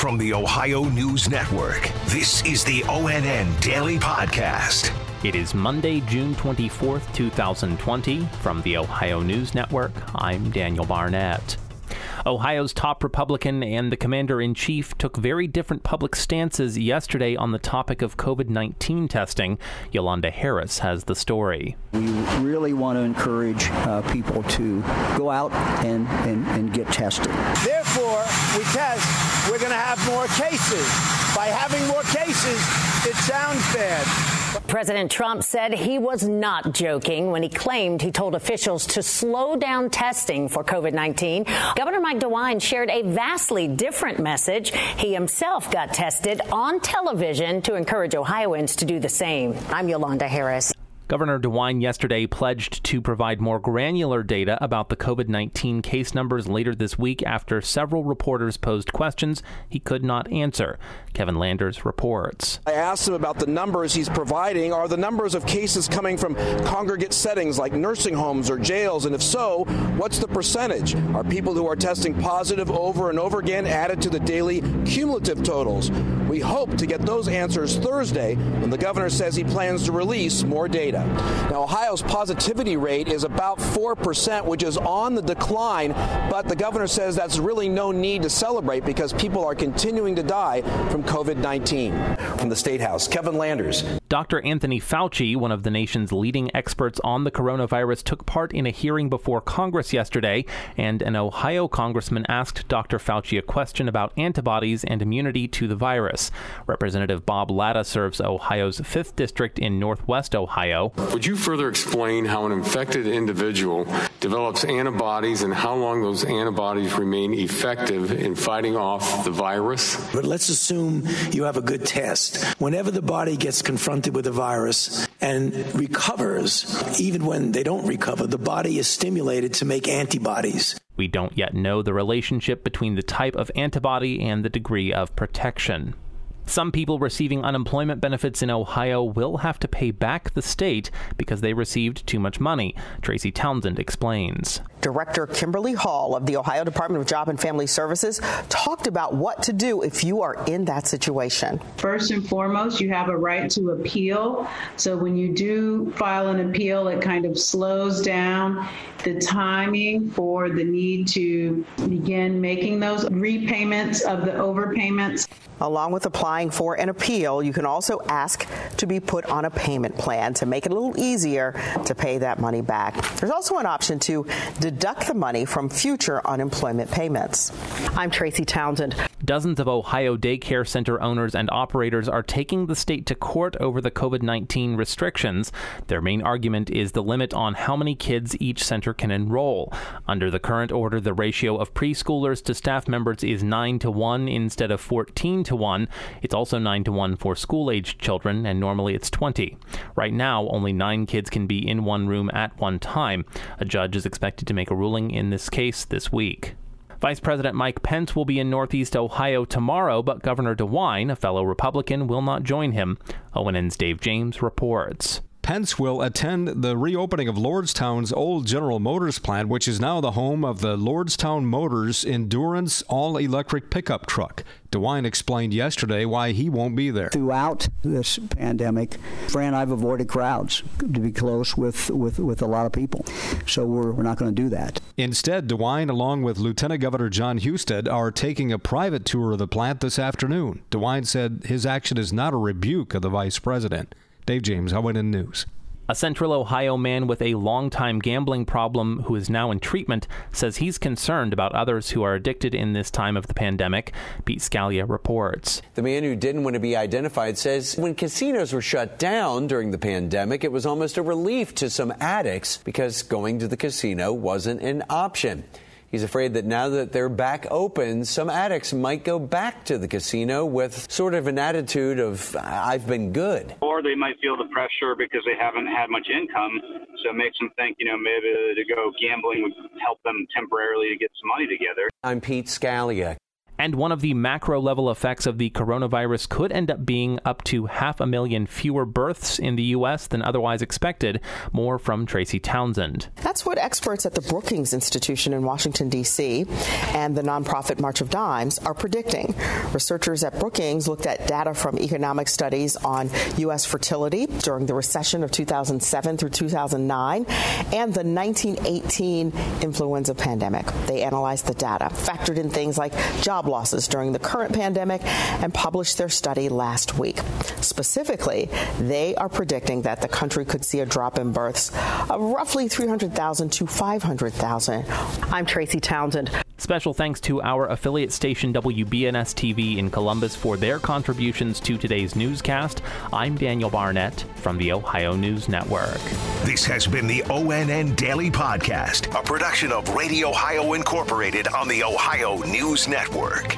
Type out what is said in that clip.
From the Ohio News Network, this is the ONN Daily Podcast. It is Monday, June 24th, 2020. From the Ohio News Network, I'm Daniel Barnett. Ohio's top Republican and the commander in chief took very different public stances yesterday on the topic of COVID 19 testing. Yolanda Harris has the story. We really want to encourage uh, people to go out and, and, and get tested. Therefore, we test, we're going to have more cases. By having more cases, it sounds bad. President Trump said he was not joking when he claimed he told officials to slow down testing for COVID 19. Governor Mike DeWine shared a vastly different message. He himself got tested on television to encourage Ohioans to do the same. I'm Yolanda Harris. Governor DeWine yesterday pledged to provide more granular data about the COVID 19 case numbers later this week after several reporters posed questions he could not answer. Kevin Landers reports. I asked him about the numbers he's providing. Are the numbers of cases coming from congregate settings like nursing homes or jails? And if so, what's the percentage? Are people who are testing positive over and over again added to the daily cumulative totals? We hope to get those answers Thursday when the governor says he plans to release more data. Now, Ohio's positivity rate is about 4%, which is on the decline, but the governor says that's really no need to celebrate because people are continuing to die from COVID 19. From the State House, Kevin Landers. Dr. Anthony Fauci, one of the nation's leading experts on the coronavirus, took part in a hearing before Congress yesterday, and an Ohio congressman asked Dr. Fauci a question about antibodies and immunity to the virus. Representative Bob Latta serves Ohio's 5th District in Northwest Ohio. Would you further explain how an infected individual develops antibodies and how long those antibodies remain effective in fighting off the virus? But let's assume you have a good test. Whenever the body gets confronted with a virus and recovers, even when they don't recover, the body is stimulated to make antibodies. We don't yet know the relationship between the type of antibody and the degree of protection. Some people receiving unemployment benefits in Ohio will have to pay back the state because they received too much money. Tracy Townsend explains. Director Kimberly Hall of the Ohio Department of Job and Family Services talked about what to do if you are in that situation. First and foremost, you have a right to appeal. So when you do file an appeal, it kind of slows down the timing for the need to begin making those repayments of the overpayments. Along with applying for an appeal, you can also ask to be put on a payment plan to make it a little easier to pay that money back. There's also an option to deduct the money from future unemployment payments. I'm Tracy Townsend. Dozens of Ohio daycare center owners and operators are taking the state to court over the COVID 19 restrictions. Their main argument is the limit on how many kids each center can enroll. Under the current order, the ratio of preschoolers to staff members is 9 to 1 instead of 14 to 1. It's also 9 to 1 for school aged children, and normally it's 20. Right now, only 9 kids can be in one room at one time. A judge is expected to make a ruling in this case this week. Vice President Mike Pence will be in Northeast Ohio tomorrow, but Governor DeWine, a fellow Republican, will not join him. ONN's Dave James reports. Pence will attend the reopening of Lordstown's old General Motors plant, which is now the home of the Lordstown Motors Endurance all electric pickup truck. DeWine explained yesterday why he won't be there. Throughout this pandemic, Fran I have avoided crowds to be close with, with, with a lot of people. So we're, we're not going to do that. Instead, DeWine, along with Lieutenant Governor Jon Husted, are taking a private tour of the plant this afternoon. DeWine said his action is not a rebuke of the vice president. Dave James, ONN News. A Central Ohio man with a long-time gambling problem who is now in treatment says he's concerned about others who are addicted in this time of the pandemic. Pete Scalia reports. The man who didn't want to be identified says when casinos were shut down during the pandemic, it was almost a relief to some addicts because going to the casino wasn't an option. He's afraid that now that they're back open, some addicts might go back to the casino with sort of an attitude of, I've been good. Or they might feel the pressure because they haven't had much income. So it makes them think, you know, maybe to go gambling would help them temporarily to get some money together. I'm Pete Scalia. And one of the macro level effects of the coronavirus could end up being up to half a million fewer births in the U.S. than otherwise expected. More from Tracy Townsend. That's what experts at the Brookings Institution in Washington, D.C. and the nonprofit March of Dimes are predicting. Researchers at Brookings looked at data from economic studies on U.S. fertility during the recession of 2007 through 2009 and the 1918 influenza pandemic. They analyzed the data, factored in things like job losses during the current pandemic, and published their study last week. Specifically, they are predicting that the country could see a drop in births of roughly 300,000 to 500,000. I'm Tracy Townsend. Special thanks to our affiliate station WBNS TV in Columbus for their contributions to today's newscast. I'm Daniel Barnett from the Ohio News Network. This has been the ONN Daily Podcast, a production of Radio Ohio Incorporated on the Ohio News Network.